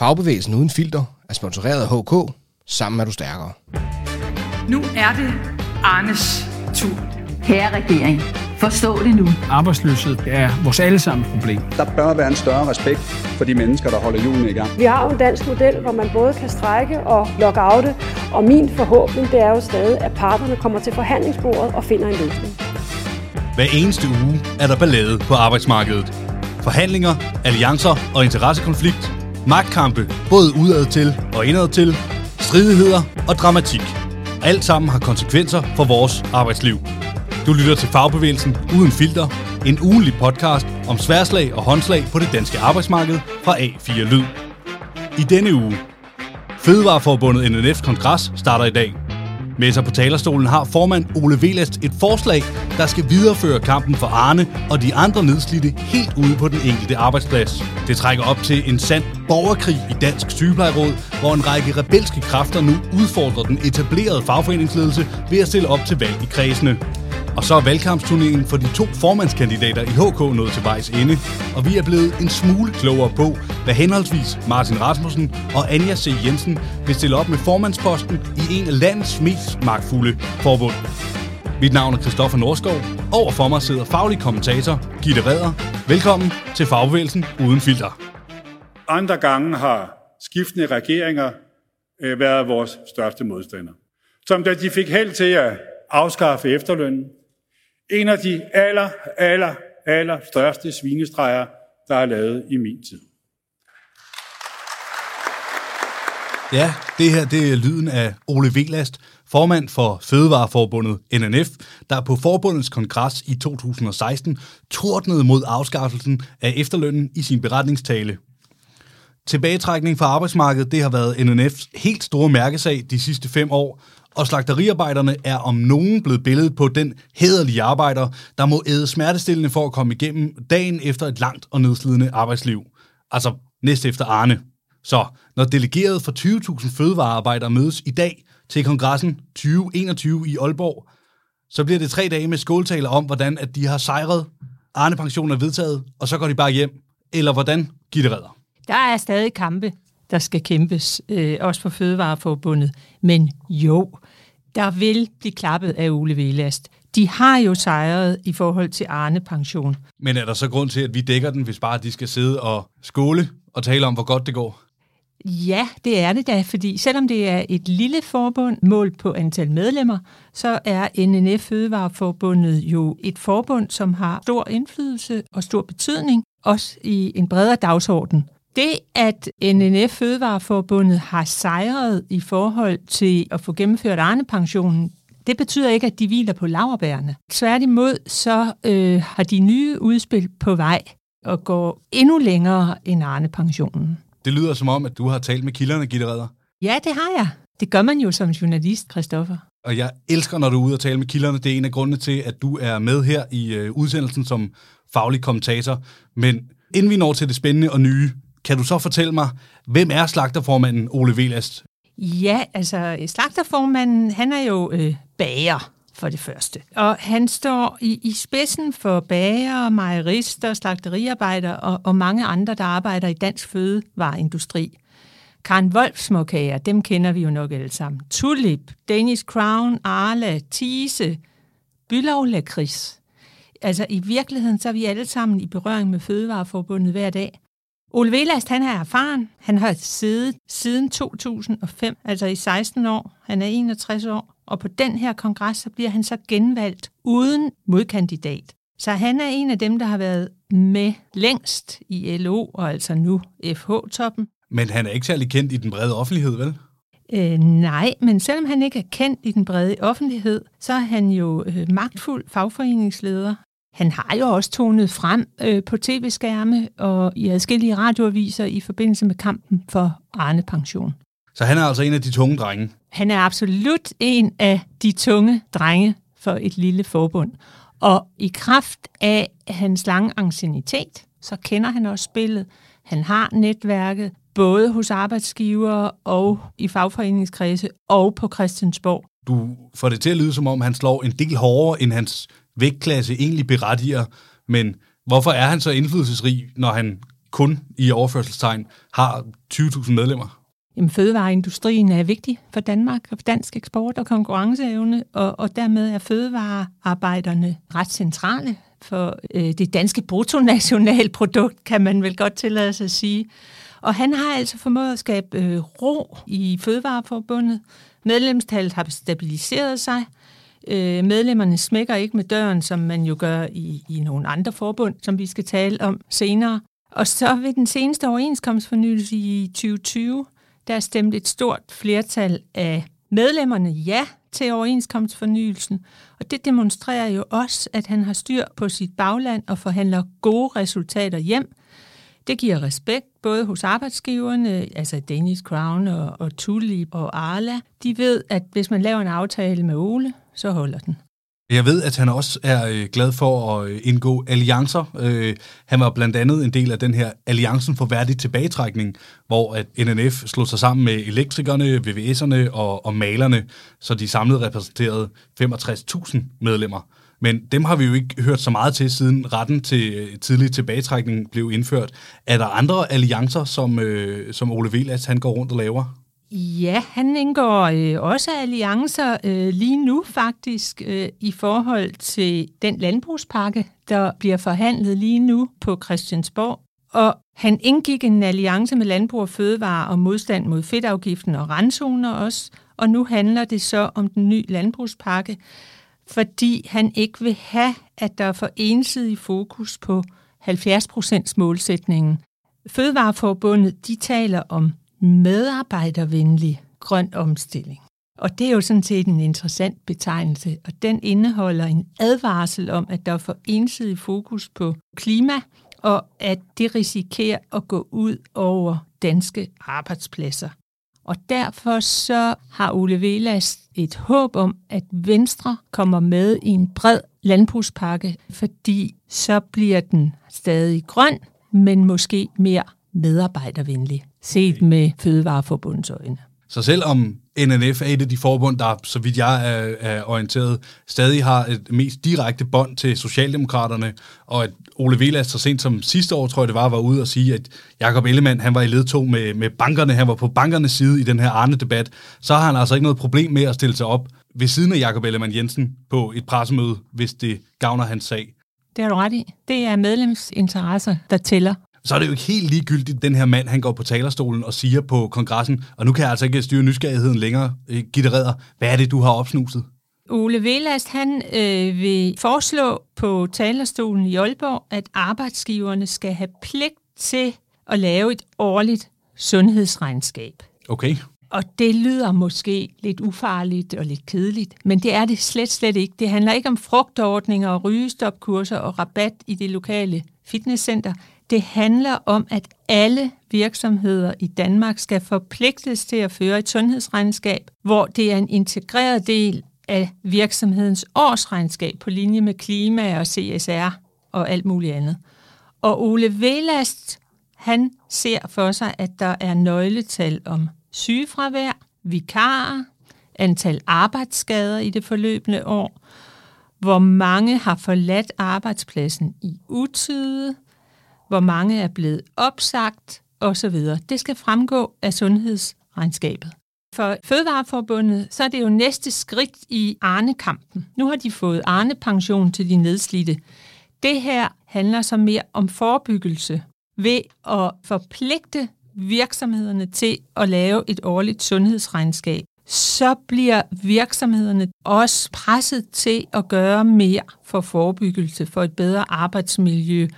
Fagbevægelsen uden filter er sponsoreret af HK. Sammen er du stærkere. Nu er det Arnes tur. Kære regering, forstå det nu. Arbejdsløshed er vores allesammens problem. Der bør være en større respekt for de mennesker, der holder hjulene i gang. Vi har jo en dansk model, hvor man både kan strække og lockoute, og min forhåbning det er jo stadig, at parterne kommer til forhandlingsbordet og finder en løsning. Hver eneste uge er der ballade på arbejdsmarkedet. Forhandlinger, alliancer og interessekonflikt. Magtkampe, både udad til og indad til. Stridigheder og dramatik. Alt sammen har konsekvenser for vores arbejdsliv. Du lytter til Fagbevægelsen uden filter. En ugenlig podcast om sværslag og håndslag på det danske arbejdsmarked fra A4 Lyd. I denne uge. Fødevareforbundet NNF kongres starter i dag. Med sig på talerstolen har formand Ole Velast et forslag, der skal videreføre kampen for Arne og de andre nedslidte helt ude på den enkelte arbejdsplads. Det trækker op til en sand borgerkrig i Dansk Sygeplejeråd, hvor en række rebelske kræfter nu udfordrer den etablerede fagforeningsledelse ved at stille op til valg i kredsene. Og så er valgkampsturneringen for de to formandskandidater i HK nået til vejs ende, og vi er blevet en smule klogere på, hvad henholdsvis Martin Rasmussen og Anja C. Jensen vil stille op med formandsposten i en af landets mest magtfulde forbund. Mit navn er Christoffer Norskov. Overfor mig sidder faglig kommentator Gitte Redder. Velkommen til Fagbevægelsen uden filter. Andre gange har skiftende regeringer øh, været vores største modstander. Som da de fik held til at afskaffe efterlønnen. En af de aller, aller, aller største svinestreger, der er lavet i min tid. Ja, det her det er lyden af Ole Velast, formand for Fødevareforbundet NNF, der på forbundets kongres i 2016 tordnede mod afskaffelsen af efterlønnen i sin beretningstale. Tilbagetrækning fra arbejdsmarkedet det har været NNF's helt store mærkesag de sidste fem år, og slagteriarbejderne er om nogen blevet billedet på den hederlige arbejder, der må æde smertestillende for at komme igennem dagen efter et langt og nedslidende arbejdsliv. Altså næst efter Arne. Så når delegeret for 20.000 fødevarearbejdere mødes i dag til kongressen 2021 i Aalborg, så bliver det tre dage med skåltaler om, hvordan at de har sejret, Arne-pensionen er vedtaget, og så går de bare hjem. Eller hvordan, Gitte Redder? Der er stadig kampe, der skal kæmpes, øh, også for Fødevareforbundet. Men jo, der vil blive klappet af Ole Velast. De har jo sejret i forhold til Arne-pension. Men er der så grund til, at vi dækker den, hvis bare de skal sidde og skåle og tale om, hvor godt det går? Ja, det er det da, fordi selvom det er et lille forbund målt på antal medlemmer, så er NNF Fødevareforbundet jo et forbund, som har stor indflydelse og stor betydning, også i en bredere dagsorden. Det, at NNF Fødevareforbundet har sejret i forhold til at få gennemført Arne-pensionen, det betyder ikke, at de hviler på laverbærene. Tværtimod så øh, har de nye udspil på vej og går endnu længere end Arne-pensionen. Det lyder som om, at du har talt med kilderne, Gitte Redder. Ja, det har jeg. Det gør man jo som journalist, Christoffer. Og jeg elsker, når du er ude og tale med kilderne. Det er en af grundene til, at du er med her i øh, udsendelsen som faglig kommentator. Men inden vi når til det spændende og nye, kan du så fortælle mig, hvem er slagterformanden Ole Velast? Ja, altså slagterformanden, han er jo øh, bager for det første. Og han står i, i spidsen for bager, mejerister, slagteriarbejdere og, og mange andre, der arbejder i dansk fødevareindustri. Karen Wolf småkager, dem kender vi jo nok alle sammen. Tulip, Danish Crown, Arla, Tise, Bylov Lakris. Altså i virkeligheden, så er vi alle sammen i berøring med Fødevareforbundet hver dag. Ole Velast, han er erfaren. Han har siddet siden 2005, altså i 16 år. Han er 61 år, og på den her kongres, så bliver han så genvalgt uden modkandidat. Så han er en af dem, der har været med længst i LO, og altså nu FH-toppen. Men han er ikke særlig kendt i den brede offentlighed, vel? Øh, nej, men selvom han ikke er kendt i den brede offentlighed, så er han jo øh, magtfuld fagforeningsleder. Han har jo også tonet frem øh, på tv-skærme og i adskillige radioaviser i forbindelse med kampen for Arne Pension. Så han er altså en af de tunge drenge? Han er absolut en af de tunge drenge for et lille forbund. Og i kraft af hans lange ancienitet, så kender han også spillet. Han har netværket, både hos arbejdsgivere og i fagforeningskredse og på Christiansborg. Du får det til at lyde, som om han slår en del hårdere, end hans vægtklasse egentlig berettiger. Men hvorfor er han så indflydelsesrig, når han kun i overførselstegn har 20.000 medlemmer? Jamen, fødevareindustrien er vigtig for Danmark og for dansk eksport og konkurrenceevne, og, og dermed er fødevarearbejderne ret centrale for øh, det danske bruttonationalprodukt, kan man vel godt tillade sig at sige. Og han har altså formået at skabe øh, ro i Fødevareforbundet. Medlemstallet har stabiliseret sig. Øh, medlemmerne smækker ikke med døren, som man jo gør i, i nogle andre forbund, som vi skal tale om senere. Og så ved den seneste overenskomstfornyelse i 2020, der stemte et stort flertal af medlemmerne ja til overenskomstfornyelsen, og det demonstrerer jo også, at han har styr på sit bagland og forhandler gode resultater hjem. Det giver respekt både hos arbejdsgiverne, altså Danish Crown og, og Tulip og Arla. De ved, at hvis man laver en aftale med Ole, så holder den. Jeg ved, at han også er øh, glad for at øh, indgå alliancer. Øh, han var blandt andet en del af den her Alliancen for værdig tilbagetrækning, hvor at NNF slog sig sammen med elektrikerne, VVS'erne og, og malerne, så de samlet repræsenterede 65.000 medlemmer. Men dem har vi jo ikke hørt så meget til, siden retten til tidlig tilbagetrækning blev indført. Er der andre alliancer, som, som Ole Velas han går rundt og laver? Ja, han indgår øh, også alliancer øh, lige nu faktisk øh, i forhold til den landbrugspakke, der bliver forhandlet lige nu på Christiansborg. Og han indgik en alliance med Landbrug og Fødevare og modstand mod fedtafgiften og randzoner også. Og nu handler det så om den nye landbrugspakke, fordi han ikke vil have, at der er for ensidig fokus på 70% målsætningen. Fødevareforbundet de taler om medarbejdervenlig grøn omstilling. Og det er jo sådan set en interessant betegnelse, og den indeholder en advarsel om, at der er for ensidig fokus på klima, og at det risikerer at gå ud over danske arbejdspladser. Og derfor så har Ole Velas et håb om, at Venstre kommer med i en bred landbrugspakke, fordi så bliver den stadig grøn, men måske mere medarbejdervenlig, set med Fødevareforbundets øjne. Så selvom NNF er et af de forbund, der, så vidt jeg er, er orienteret, stadig har et mest direkte bånd til Socialdemokraterne, og at Ole Velas så sent som sidste år, tror jeg det var, var ude og sige, at Jakob Ellemann, han var i ledtog med, med bankerne, han var på bankernes side i den her Arne-debat, så har han altså ikke noget problem med at stille sig op ved siden af Jakob Ellemann Jensen på et pressemøde, hvis det gavner hans sag. Det har du ret i. Det er medlemsinteresser, der tæller så er det jo ikke helt ligegyldigt, den her mand, han går på talerstolen og siger på kongressen, og nu kan jeg altså ikke styre nysgerrigheden længere, øh, Gitte Redder, hvad er det, du har opsnuset? Ole Velast, han øh, vil foreslå på talerstolen i Aalborg, at arbejdsgiverne skal have pligt til at lave et årligt sundhedsregnskab. Okay. Og det lyder måske lidt ufarligt og lidt kedeligt, men det er det slet, slet ikke. Det handler ikke om frugtordninger og rygestopkurser og rabat i det lokale fitnesscenter. Det handler om, at alle virksomheder i Danmark skal forpligtes til at føre et sundhedsregnskab, hvor det er en integreret del af virksomhedens årsregnskab på linje med klima og CSR og alt muligt andet. Og Ole Velast, han ser for sig, at der er nøgletal om sygefravær, vikarer, antal arbejdsskader i det forløbende år, hvor mange har forladt arbejdspladsen i utide, hvor mange er blevet opsagt osv. Det skal fremgå af sundhedsregnskabet. For Fødevareforbundet, så er det jo næste skridt i Arne-kampen. Nu har de fået Arne-pension til de nedslidte. Det her handler så mere om forebyggelse ved at forpligte virksomhederne til at lave et årligt sundhedsregnskab. Så bliver virksomhederne også presset til at gøre mere for forebyggelse, for et bedre arbejdsmiljø,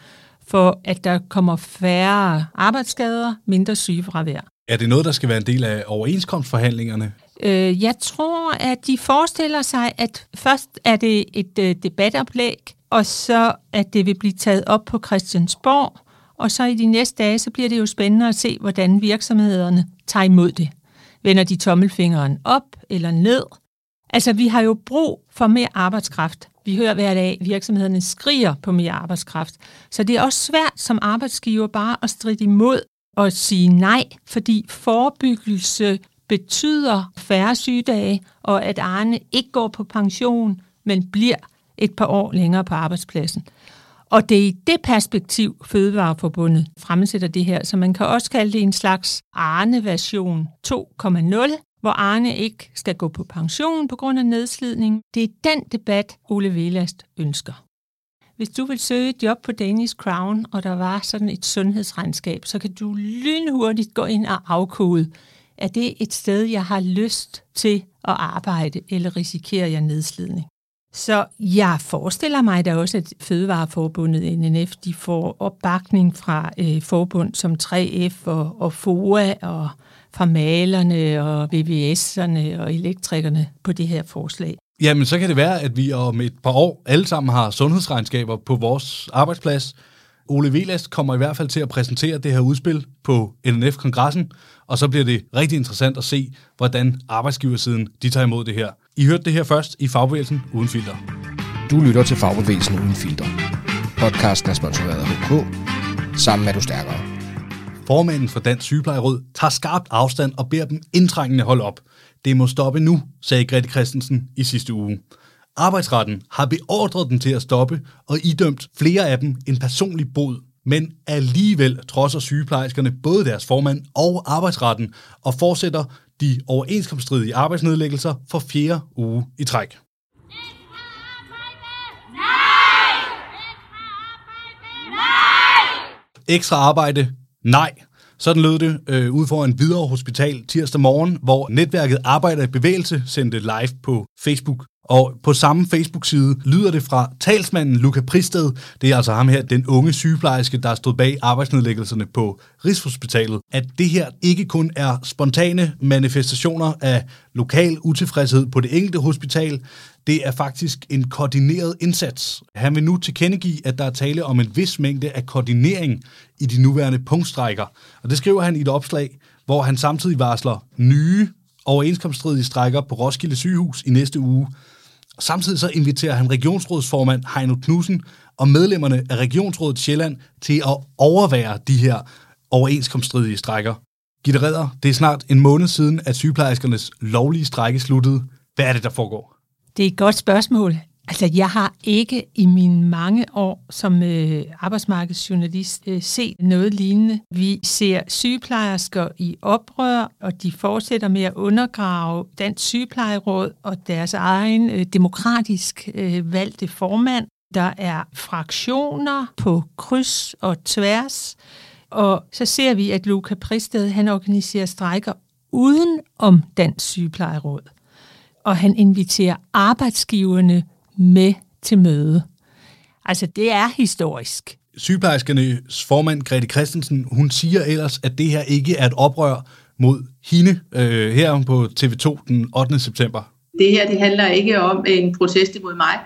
for at der kommer færre arbejdsskader, mindre sygefravær. Er det noget, der skal være en del af overenskomstforhandlingerne? Øh, jeg tror, at de forestiller sig, at først er det et øh, debatoplæg, og så at det vil blive taget op på Christiansborg, og så i de næste dage, så bliver det jo spændende at se, hvordan virksomhederne tager imod det. Vender de tommelfingeren op eller ned? Altså, vi har jo brug for mere arbejdskraft. Vi hører hver dag, at virksomhederne skriger på mere arbejdskraft. Så det er også svært som arbejdsgiver bare at stride imod og sige nej, fordi forebyggelse betyder færre sygedage, og at Arne ikke går på pension, men bliver et par år længere på arbejdspladsen. Og det er i det perspektiv, Fødevareforbundet fremsætter det her, så man kan også kalde det en slags Arne-version 2.0, hvor Arne ikke skal gå på pension på grund af nedslidning. Det er den debat, Ole Velast ønsker. Hvis du vil søge et job på Danish Crown, og der var sådan et sundhedsregnskab, så kan du lynhurtigt gå ind og afkode, er det et sted, jeg har lyst til at arbejde, eller risikerer jeg nedslidning? Så jeg forestiller mig da også, at Fødevareforbundet NNF de får opbakning fra øh, forbund som 3F og, og FOA og fra malerne og VVS'erne og elektrikerne på det her forslag. Jamen, så kan det være, at vi om et par år alle sammen har sundhedsregnskaber på vores arbejdsplads. Ole Velast kommer i hvert fald til at præsentere det her udspil på NNF-kongressen, og så bliver det rigtig interessant at se, hvordan arbejdsgiversiden de tager imod det her. I hørte det her først i Fagbevægelsen Uden Filter. Du lytter til Fagbevægelsen Uden Filter. Podcasten er sponsoreret af HK. Sammen er du stærkere. Formanden for Dansk Sygeplejeråd tager skarpt afstand og beder dem indtrængende holde op. Det må stoppe nu, sagde Grete Christensen i sidste uge. Arbejdsretten har beordret dem til at stoppe og idømt flere af dem en personlig bod. Men alligevel trodser sygeplejerskerne både deres formand og arbejdsretten og fortsætter de overenskomststridige arbejdsnedlæggelser for fjerde uge i træk. Ekstra arbejde? Nej. Sådan lød det øh, ud for en videre hospital tirsdag morgen, hvor netværket Arbejder i Bevægelse sendte live på Facebook. Og på samme Facebook-side lyder det fra talsmanden Luca Pristed, det er altså ham her, den unge sygeplejerske, der stod bag arbejdsnedlæggelserne på Rigshospitalet, at det her ikke kun er spontane manifestationer af lokal utilfredshed på det enkelte hospital, det er faktisk en koordineret indsats. Han vil nu tilkendegive, at der er tale om en vis mængde af koordinering i de nuværende punktstrækker. Og det skriver han i et opslag, hvor han samtidig varsler nye overenskomststridige strækker på Roskilde sygehus i næste uge. Samtidig så inviterer han regionsrådsformand Heino Knudsen og medlemmerne af Regionsrådet Sjælland til at overvære de her overenskomststridige strækker. Gitte Redder, det er snart en måned siden, at sygeplejerskernes lovlige strække sluttede. Hvad er det, der foregår? Det er et godt spørgsmål. Altså, jeg har ikke i mine mange år som øh, arbejdsmarkedsjournalist øh, set noget lignende. Vi ser sygeplejersker i oprør, og de fortsætter med at undergrave Dansk Sygeplejeråd og deres egen øh, demokratisk øh, valgte formand. Der er fraktioner på kryds og tværs, og så ser vi, at Luca Pristed han organiserer strejker uden om Dansk Sygeplejeråd. Og han inviterer arbejdsgiverne med til møde. Altså, det er historisk. Sygeplejerskernes formand, Grete Christensen, hun siger ellers, at det her ikke er et oprør mod hende øh, her på TV2 den 8. september. Det her det handler ikke om en protest imod mig.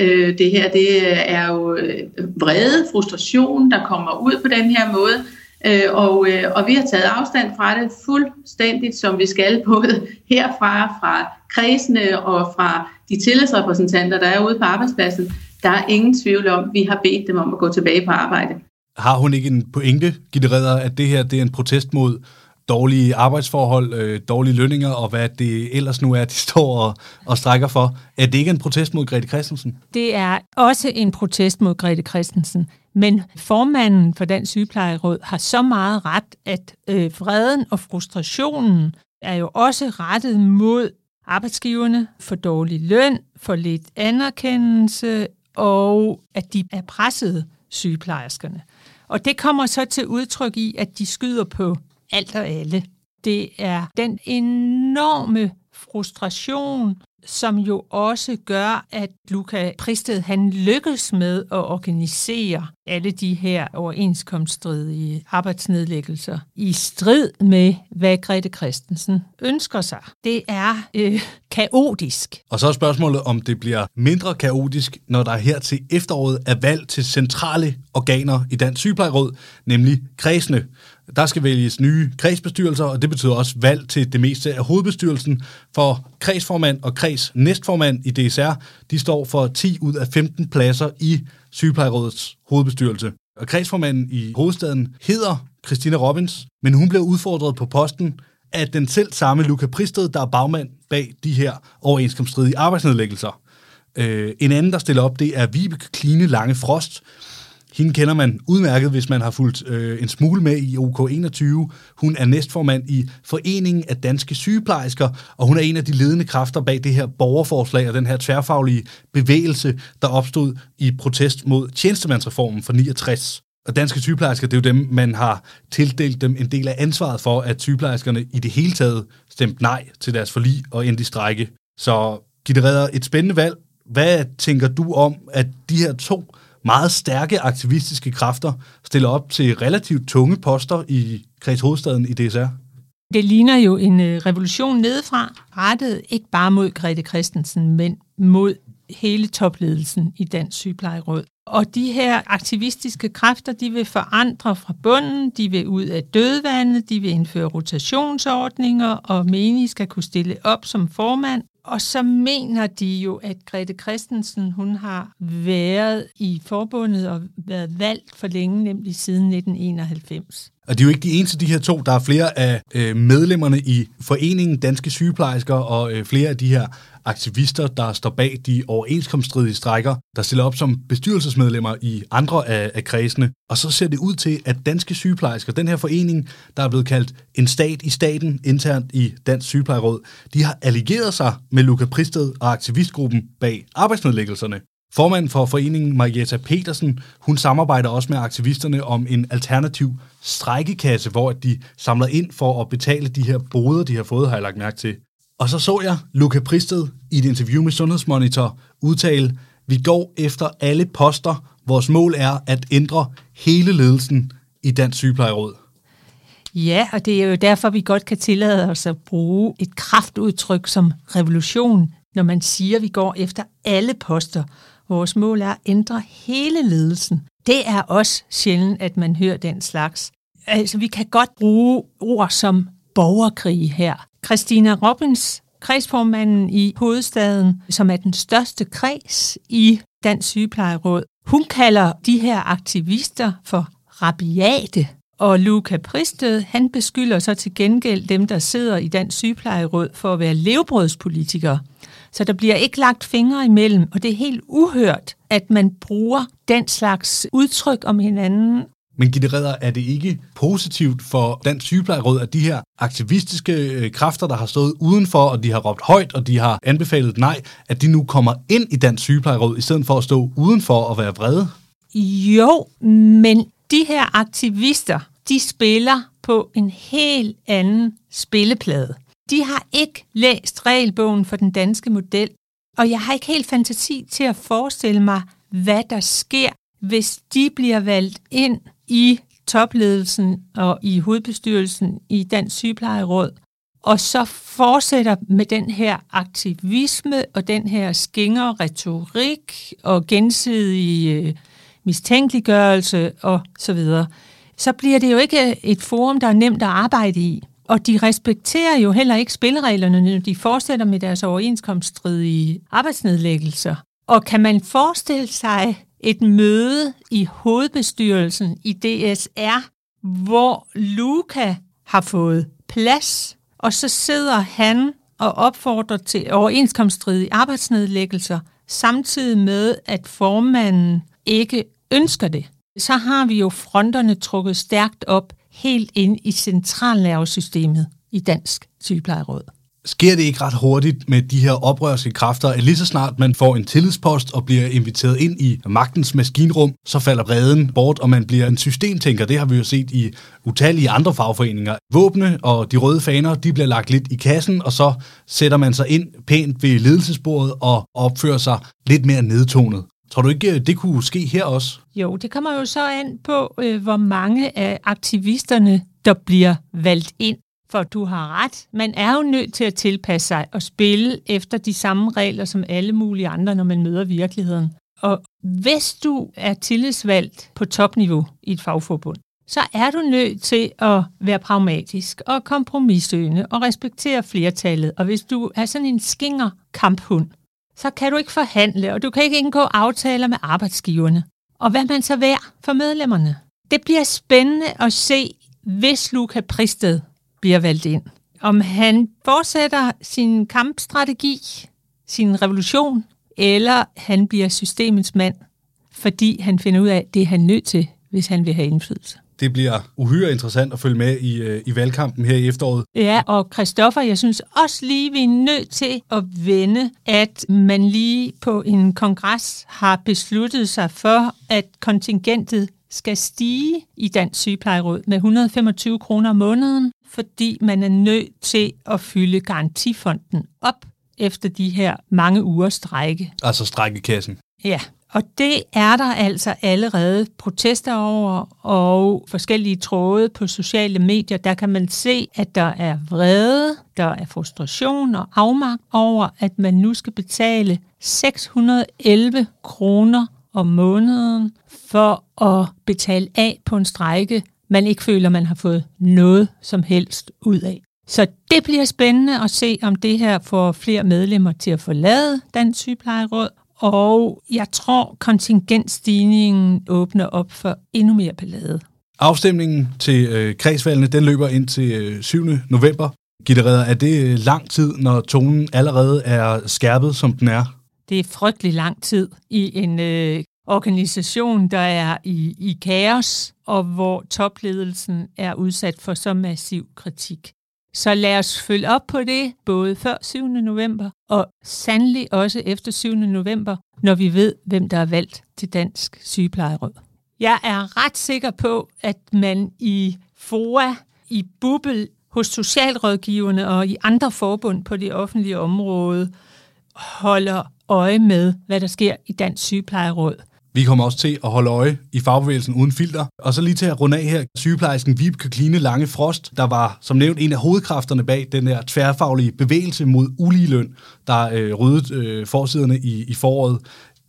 Øh, det her det er jo øh, vrede, frustration, der kommer ud på den her måde. Øh, og, øh, og vi har taget afstand fra det fuldstændigt, som vi skal, både herfra, fra kredsene og fra de tillidsrepræsentanter, der er ude på arbejdspladsen. Der er ingen tvivl om, vi har bedt dem om at gå tilbage på arbejde. Har hun ikke en pointe, Gitte Redder, at det her det er en protest mod dårlige arbejdsforhold, øh, dårlige lønninger og hvad det ellers nu er, de står og, og strækker for. Er det ikke en protest mod Grete Christensen? Det er også en protest mod Grete Christensen. Men formanden for den sygeplejeråd har så meget ret, at øh, vreden og frustrationen er jo også rettet mod arbejdsgiverne for dårlig løn, for lidt anerkendelse, og at de er pressede, sygeplejerskerne. Og det kommer så til udtryk i, at de skyder på alt og alle. Det er den enorme frustration, som jo også gør, at Luca Pristed han lykkes med at organisere alle de her overenskomststridige arbejdsnedlæggelser i strid med, hvad Grete Christensen ønsker sig. Det er øh, kaotisk. Og så er spørgsmålet, om det bliver mindre kaotisk, når der her til efteråret er valg til centrale organer i Dansk Sygeplejeråd, nemlig kredsene. Der skal vælges nye kredsbestyrelser, og det betyder også valg til det meste af hovedbestyrelsen. For kredsformand og kreds næstformand i DSR, de står for 10 ud af 15 pladser i sygeplejerådets hovedbestyrelse. Og kredsformanden i hovedstaden hedder Christina Robbins, men hun blev udfordret på posten af den selv samme Luca Pristed, der er bagmand bag de her overenskomststridige arbejdsnedlæggelser. Øh, en anden, der stiller op, det er Vibeke Kline Lange Frost, hende kender man udmærket, hvis man har fulgt øh, en smule med i OK21. Hun er næstformand i Foreningen af Danske Sygeplejersker, og hun er en af de ledende kræfter bag det her borgerforslag og den her tværfaglige bevægelse, der opstod i protest mod tjenestemandsreformen for 69. Og danske sygeplejersker, det er jo dem, man har tildelt dem en del af ansvaret for, at sygeplejerskerne i det hele taget stemte nej til deres forlig og endte i strække. Så Gitte Redder, et spændende valg. Hvad tænker du om, at de her to meget stærke aktivistiske kræfter stiller op til relativt tunge poster i kredshovedstaden i DSR? Det ligner jo en øh, revolution nedefra, rettet ikke bare mod Grete Christensen, men mod hele topledelsen i Dansk Sygeplejeråd. Og de her aktivistiske kræfter, de vil forandre fra bunden, de vil ud af dødvandet, de vil indføre rotationsordninger, og menige skal kunne stille op som formand. Og så mener de jo, at Grete Christensen, hun har været i forbundet og været valgt for længe, nemlig siden 1991. Og det er jo ikke de eneste de her to. Der er flere af øh, medlemmerne i Foreningen Danske Sygeplejersker og øh, flere af de her aktivister, der står bag de overenskomststridige strækker, der stiller op som bestyrelsesmedlemmer i andre af, af kredsene. Og så ser det ud til, at danske sygeplejersker, den her forening, der er blevet kaldt en stat i staten internt i Dansk Sygeplejeråd, de har allieret sig med Luca Pristed og aktivistgruppen bag arbejdsnedlæggelserne. Formanden for foreningen, Marietta Petersen, hun samarbejder også med aktivisterne om en alternativ strækkekasse, hvor de samler ind for at betale de her boder, de har fået, har jeg lagt mærke til. Og så så jeg Luca Pristed i et interview med Sundhedsmonitor udtale, vi går efter alle poster. Vores mål er at ændre hele ledelsen i Dansk Sygeplejeråd. Ja, og det er jo derfor, vi godt kan tillade os at bruge et kraftudtryk som revolution, når man siger, at vi går efter alle poster. Vores mål er at ændre hele ledelsen. Det er også sjældent, at man hører den slags. Altså, vi kan godt bruge ord som borgerkrig her. Christina Robbins, kredsformanden i hovedstaden, som er den største kreds i Dansk Sygeplejeråd, hun kalder de her aktivister for rabiate. Og Luca Pristed, han beskylder så til gengæld dem, der sidder i Dansk Sygeplejeråd for at være levebrødspolitikere. Så der bliver ikke lagt fingre imellem, og det er helt uhørt, at man bruger den slags udtryk om hinanden. Men Gitte Redder, er det ikke positivt for Dansk Sygeplejeråd, at de her aktivistiske øh, kræfter, der har stået udenfor, og de har råbt højt, og de har anbefalet nej, at de nu kommer ind i Dansk Sygeplejeråd, i stedet for at stå udenfor og være vrede? Jo, men de her aktivister, de spiller på en helt anden spilleplade. De har ikke læst regelbogen for den danske model, og jeg har ikke helt fantasi til at forestille mig, hvad der sker, hvis de bliver valgt ind i topledelsen og i hovedbestyrelsen i Dansk Sygeplejeråd, og så fortsætter med den her aktivisme og den her skinger retorik og gensidig øh, mistænkeliggørelse og så videre, så bliver det jo ikke et forum, der er nemt at arbejde i. Og de respekterer jo heller ikke spillereglerne, når de fortsætter med deres overenskomststridige arbejdsnedlæggelser. Og kan man forestille sig et møde i hovedbestyrelsen i DSR, hvor Luca har fået plads, og så sidder han og opfordrer til overenskomststridige arbejdsnedlæggelser, samtidig med, at formanden ikke ønsker det. Så har vi jo fronterne trukket stærkt op helt ind i centralnervesystemet i Dansk Sygeplejeråd. Sker det ikke ret hurtigt med de her oprørske kræfter, at lige så snart man får en tillidspost og bliver inviteret ind i magtens maskinrum, så falder reden bort, og man bliver en systemtænker. Det har vi jo set i utallige andre fagforeninger. Våbne og de røde faner, de bliver lagt lidt i kassen, og så sætter man sig ind pænt ved ledelsesbordet og opfører sig lidt mere nedtonet. Tror du ikke, øh, det kunne ske her også? Jo, det kommer jo så an på, øh, hvor mange af aktivisterne, der bliver valgt ind. For du har ret. Man er jo nødt til at tilpasse sig og spille efter de samme regler som alle mulige andre, når man møder virkeligheden. Og hvis du er tillidsvalgt på topniveau i et fagforbund, så er du nødt til at være pragmatisk og kompromissøgende og respektere flertallet. Og hvis du er sådan en skinger kamphund, så kan du ikke forhandle, og du kan ikke indgå aftaler med arbejdsgiverne. Og hvad man så værd for medlemmerne? Det bliver spændende at se, hvis Luca Pristed bliver valgt ind. Om han fortsætter sin kampstrategi, sin revolution, eller han bliver systemets mand. fordi han finder ud af, at det er han nødt til, hvis han vil have indflydelse. Det bliver uhyre interessant at følge med i, øh, i valgkampen her i efteråret. Ja, og Christoffer, jeg synes også lige, vi er nødt til at vende, at man lige på en kongres har besluttet sig for, at kontingentet skal stige i Dansk Sygeplejeråd med 125 kroner om måneden, fordi man er nødt til at fylde garantifonden op efter de her mange uger strække. Altså strækkekassen. Ja, og det er der altså allerede protester over, og forskellige tråde på sociale medier. Der kan man se, at der er vrede, der er frustration og afmagt over, at man nu skal betale 611 kroner om måneden for at betale af på en strække, man ikke føler, man har fået noget som helst ud af. Så det bliver spændende at se, om det her får flere medlemmer til at forlade Dansk Sygeplejeråd, og jeg tror, kontingentstigningen åbner op for endnu mere ballade. Afstemningen til øh, kredsvalgene, den løber ind til øh, 7. november. Gitte Redder, er det øh, lang tid, når tonen allerede er skærpet, som den er? Det er frygtelig lang tid i en øh, organisation, der er i, i kaos, og hvor topledelsen er udsat for så massiv kritik. Så lad os følge op på det, både før 7. november, og sandelig også efter 7. november, når vi ved, hvem der er valgt til Dansk Sygeplejeråd. Jeg er ret sikker på, at man i FOA, i Bubbel, hos socialrådgiverne og i andre forbund på det offentlige område, holder øje med, hvad der sker i Dansk Sygeplejeråd. Vi kommer også til at holde øje i fagbevægelsen uden filter. Og så lige til at runde af her, sygeplejersken Vibeke Kline Lange Frost, der var som nævnt en af hovedkræfterne bag den her tværfaglige bevægelse mod uligeløn, der øh, ryddede øh, forsiderne i, i foråret.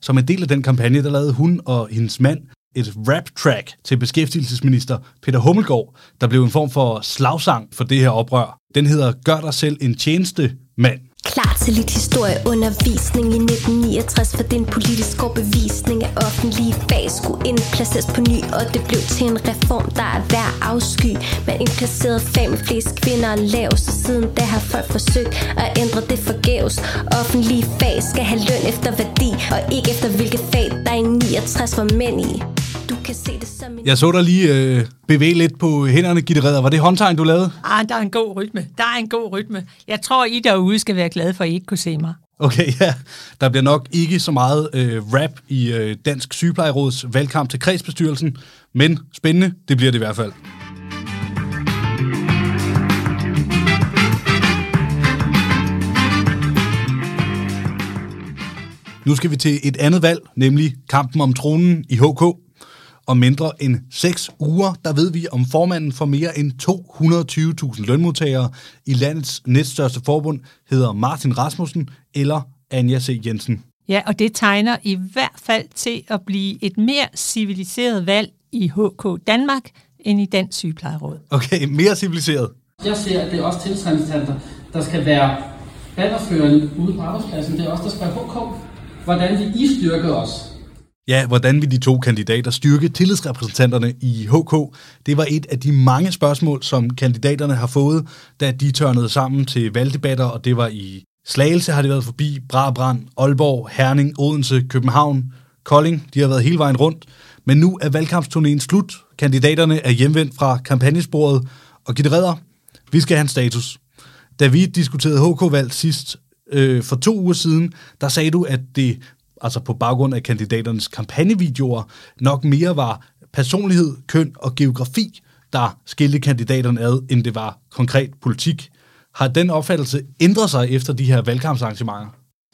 Som en del af den kampagne, der lavede hun og hendes mand et rap-track til beskæftigelsesminister Peter Hummelgaard, der blev en form for slagsang for det her oprør. Den hedder Gør dig selv en tjeneste, mand. Klar til lidt historieundervisning i 1969 For den politiske overbevisning af offentlige fag skulle indplaceres på ny Og det blev til en reform, der er værd afsky. Man indplacerede fag med flest kvinder og lav Så siden da har folk forsøgt at ændre det forgæves. Offentlige fag skal have løn efter værdi Og ikke efter hvilke fag der i 69 var mænd i du kan se det som en... Jeg så dig lige øh, bevæge lidt på hænderne, Gitte Redder. Var det håndtegn, du lavede? Ah, der er en god rytme. Der er en god rytme. Jeg tror, I derude skal være glade for, at I ikke kunne se mig. Okay, ja. Der bliver nok ikke så meget øh, rap i øh, Dansk Sygeplejeråds valgkamp til kredsbestyrelsen, men spændende, det bliver det i hvert fald. Nu skal vi til et andet valg, nemlig kampen om tronen i HK. Om mindre end 6 uger, der ved vi om formanden for mere end 220.000 lønmodtagere i landets næststørste forbund hedder Martin Rasmussen eller Anja C. Jensen. Ja, og det tegner i hvert fald til at blive et mere civiliseret valg i HK Danmark end i Dansk Sygeplejeråd. Okay, mere civiliseret. Jeg ser, at det er også tiltrædelsescenter, der skal være bannerførende ude på arbejdspladsen. Det er også der skal være HK. Hvordan vil I styrke os? Ja, hvordan vil de to kandidater styrke tillidsrepræsentanterne i HK? Det var et af de mange spørgsmål, som kandidaterne har fået, da de tørnede sammen til valgdebatter, og det var i Slagelse har det været forbi, Brabrand, Aalborg, Herning, Odense, København, Kolding. De har været hele vejen rundt. Men nu er valgkampsturnéen slut. Kandidaterne er hjemvendt fra kampagnesporet. Og Gitte Redder, vi skal have en status. Da vi diskuterede HK-valg sidst øh, for to uger siden, der sagde du, at det altså på baggrund af kandidaternes kampagnevideoer, nok mere var personlighed, køn og geografi, der skilte kandidaterne ad, end det var konkret politik. Har den opfattelse ændret sig efter de her valgkampsarrangementer?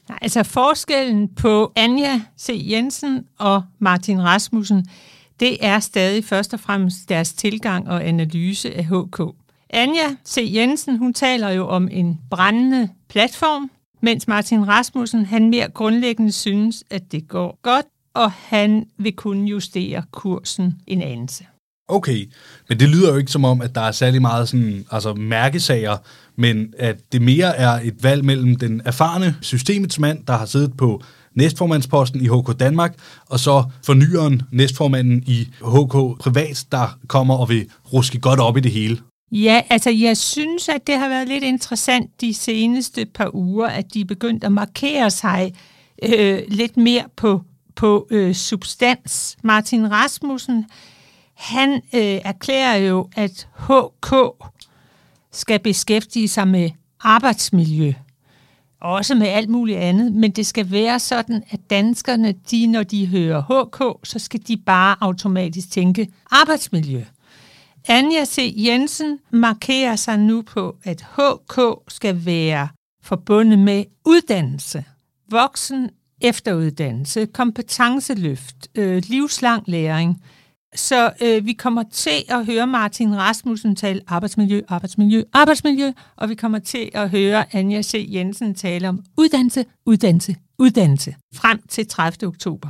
Nej, altså forskellen på Anja C. Jensen og Martin Rasmussen, det er stadig først og fremmest deres tilgang og analyse af HK. Anja C. Jensen, hun taler jo om en brændende platform, mens Martin Rasmussen, han mere grundlæggende synes, at det går godt, og han vil kunne justere kursen en anelse. Okay, men det lyder jo ikke som om, at der er særlig meget sådan, altså mærkesager, men at det mere er et valg mellem den erfarne systemets mand, der har siddet på næstformandsposten i HK Danmark, og så fornyeren, næstformanden i HK Privat, der kommer og vil ruske godt op i det hele. Ja, altså jeg synes, at det har været lidt interessant de seneste par uger, at de er begyndt at markere sig øh, lidt mere på på øh, substans. Martin Rasmussen, han øh, erklærer jo, at HK skal beskæftige sig med arbejdsmiljø. Også med alt muligt andet, men det skal være sådan, at danskerne, de, når de hører HK, så skal de bare automatisk tænke arbejdsmiljø. Anja C. Jensen markerer sig nu på, at HK skal være forbundet med uddannelse, voksen efteruddannelse, kompetenceløft, øh, livslang læring. Så øh, vi kommer til at høre Martin Rasmussen tale arbejdsmiljø, arbejdsmiljø, arbejdsmiljø, og vi kommer til at høre Anja C. Jensen tale om uddannelse, uddannelse, uddannelse, frem til 30. oktober.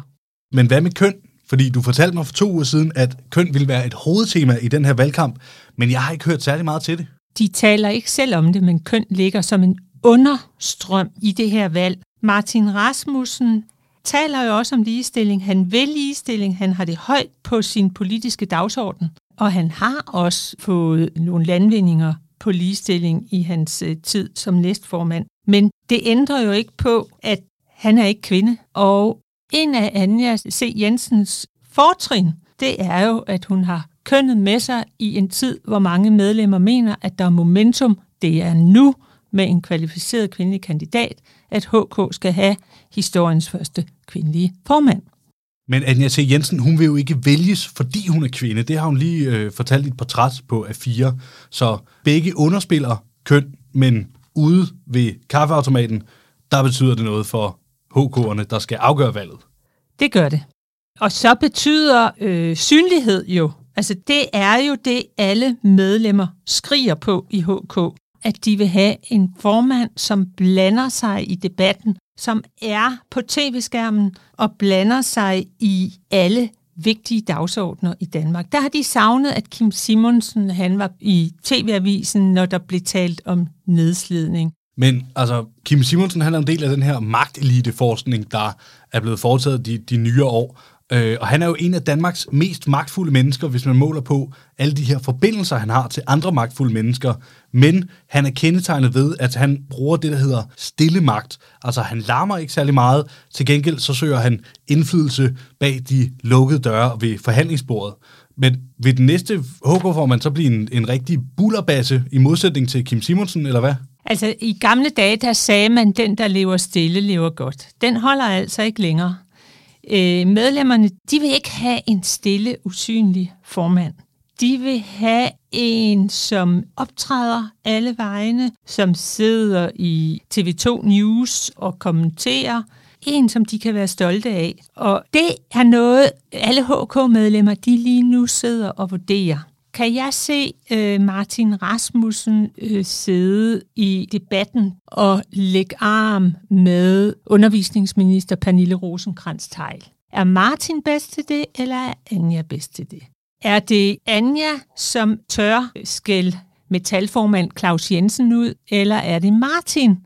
Men hvad med køn? Fordi du fortalte mig for to uger siden, at køn ville være et hovedtema i den her valgkamp, men jeg har ikke hørt særlig meget til det. De taler ikke selv om det, men køn ligger som en understrøm i det her valg. Martin Rasmussen taler jo også om ligestilling. Han vil ligestilling. Han har det højt på sin politiske dagsorden. Og han har også fået nogle landvindinger på ligestilling i hans øh, tid som næstformand. Men det ændrer jo ikke på, at han er ikke kvinde. Og en af Anja C. Jensens fortrin, det er jo, at hun har kønnet med sig i en tid, hvor mange medlemmer mener, at der er momentum. Det er nu med en kvalificeret kvindelig kandidat, at HK skal have historiens første kvindelige formand. Men Anja C. Jensen, hun vil jo ikke vælges, fordi hun er kvinde. Det har hun lige øh, fortalt i et portræt på A4. Så begge underspiller køn, men ude ved kaffeautomaten, der betyder det noget for HK'erne, der skal afgøre valget. Det gør det. Og så betyder øh, synlighed jo, altså det er jo det, alle medlemmer skriger på i HK, at de vil have en formand, som blander sig i debatten, som er på tv-skærmen og blander sig i alle vigtige dagsordner i Danmark. Der har de savnet, at Kim Simonsen han var i tv-avisen, når der blev talt om nedslidning. Men altså, Kim Simonsen han er en del af den her magteliteforskning, der er blevet foretaget de, de nye år. Øh, og han er jo en af Danmarks mest magtfulde mennesker, hvis man måler på alle de her forbindelser, han har til andre magtfulde mennesker. Men han er kendetegnet ved, at han bruger det, der hedder stille magt. Altså, han larmer ikke særlig meget. Til gengæld så søger han indflydelse bag de lukkede døre ved forhandlingsbordet. Men ved den næste HK får man så blive en, en rigtig bullerbasse i modsætning til Kim Simonsen, eller hvad? Altså, i gamle dage, der sagde man, den, der lever stille, lever godt. Den holder altså ikke længere. Øh, medlemmerne, de vil ikke have en stille, usynlig formand. De vil have en, som optræder alle vegne, som sidder i TV2 News og kommenterer. En, som de kan være stolte af. Og det er noget, alle HK-medlemmer, de lige nu sidder og vurderer. Kan jeg se øh, Martin Rasmussen øh, sidde i debatten og lægge arm med undervisningsminister Pernille rosenkrantz teil Er Martin bedst til det, eller er Anja bedst til det? Er det Anja, som tør skæld metalformand Claus Jensen ud, eller er det Martin?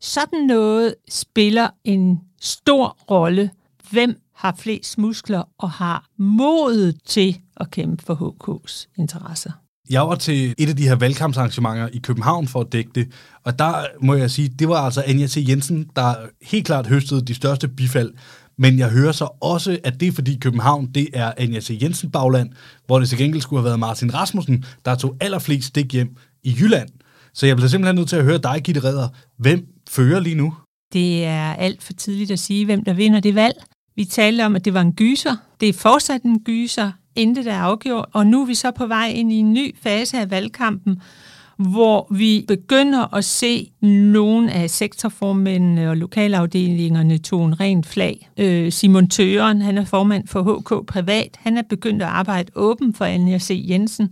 Sådan noget spiller en stor rolle. Hvem har flest muskler og har modet til at kæmpe for HK's interesser. Jeg var til et af de her valgkampsarrangementer i København for at dække det, og der må jeg sige, det var altså Anja T. Jensen, der helt klart høstede de største bifald. Men jeg hører så også, at det er fordi København, det er Anja T. Jensen bagland, hvor det til gengæld skulle have været Martin Rasmussen, der tog allerflest stik hjem i Jylland. Så jeg bliver simpelthen nødt til at høre dig, Gitte Redder. Hvem fører lige nu? Det er alt for tidligt at sige, hvem der vinder det valg. Vi talte om, at det var en gyser. Det er fortsat en gyser. Intet er afgjort. Og nu er vi så på vej ind i en ny fase af valgkampen, hvor vi begynder at se nogle af sektorformændene og lokalafdelingerne tog en ren flag. Øh, Simon Tøren, han er formand for HK Privat, han er begyndt at arbejde åben for Anja C. Jensen.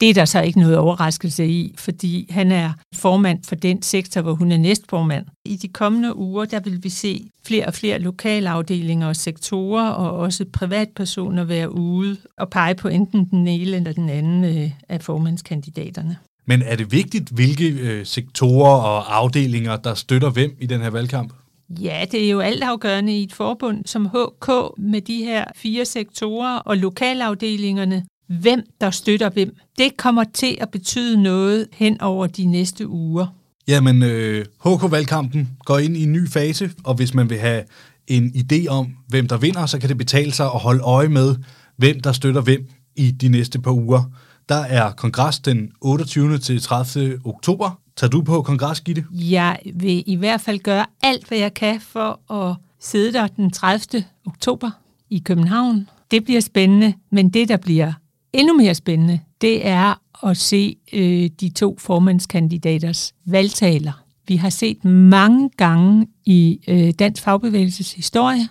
Det er der så ikke noget overraskelse i, fordi han er formand for den sektor, hvor hun er næstformand. I de kommende uger, der vil vi se flere og flere lokalafdelinger og sektorer, og også privatpersoner være ude og pege på enten den ene eller den anden øh, af formandskandidaterne. Men er det vigtigt, hvilke øh, sektorer og afdelinger, der støtter hvem i den her valgkamp? Ja, det er jo altafgørende i et forbund som HK med de her fire sektorer og lokalafdelingerne hvem der støtter hvem. Det kommer til at betyde noget hen over de næste uger. Jamen, øh, HK-valgkampen går ind i en ny fase, og hvis man vil have en idé om, hvem der vinder, så kan det betale sig at holde øje med, hvem der støtter hvem i de næste par uger. Der er kongres den 28. til 30. oktober. Tager du på kongres, Gitte? Jeg vil i hvert fald gøre alt, hvad jeg kan for at sidde der den 30. oktober i København. Det bliver spændende, men det, der bliver endnu mere spændende, det er at se øh, de to formandskandidaters valgtaler. Vi har set mange gange i øh, Dansk Fagbevægelses historie,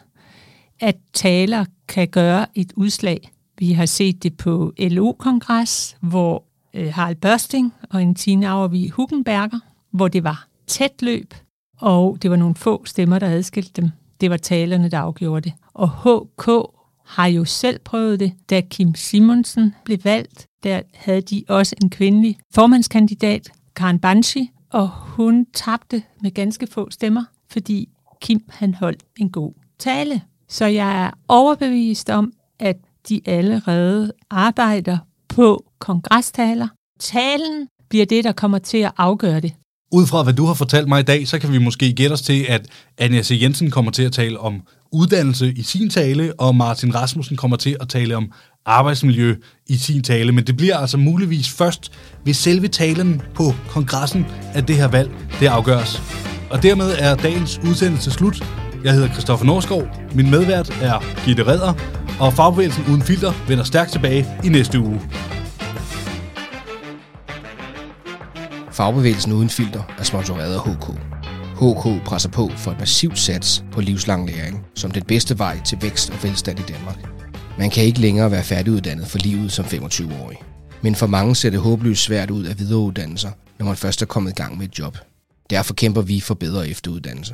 at taler kan gøre et udslag. Vi har set det på LO-kongres, hvor øh, Harald Børsting og en Tine Auervig Hugenberger, hvor det var tæt løb, og det var nogle få stemmer, der adskilte dem. Det var talerne, der afgjorde det. Og HK har jo selv prøvet det. Da Kim Simonsen blev valgt, der havde de også en kvindelig formandskandidat, Karen Banshi, og hun tabte med ganske få stemmer, fordi Kim han holdt en god tale. Så jeg er overbevist om, at de allerede arbejder på kongrestaler. Talen bliver det, der kommer til at afgøre det. Ud fra hvad du har fortalt mig i dag, så kan vi måske gætte os til, at Anja C. Jensen kommer til at tale om uddannelse i sin tale, og Martin Rasmussen kommer til at tale om arbejdsmiljø i sin tale. Men det bliver altså muligvis først ved selve talen på kongressen, at det her valg det afgøres. Og dermed er dagens udsendelse slut. Jeg hedder Christoffer Norskov. Min medvært er Gitte Redder, og Fagbevægelsen Uden Filter vender stærkt tilbage i næste uge. Fagbevægelsen Uden Filter er sponsoreret af HK. HK presser på for et massivt sats på livslang læring, som den bedste vej til vækst og velstand i Danmark. Man kan ikke længere være færdiguddannet for livet som 25-årig. Men for mange ser det håbløst svært ud at videreuddanne sig, når man først er kommet i gang med et job. Derfor kæmper vi for bedre efteruddannelse.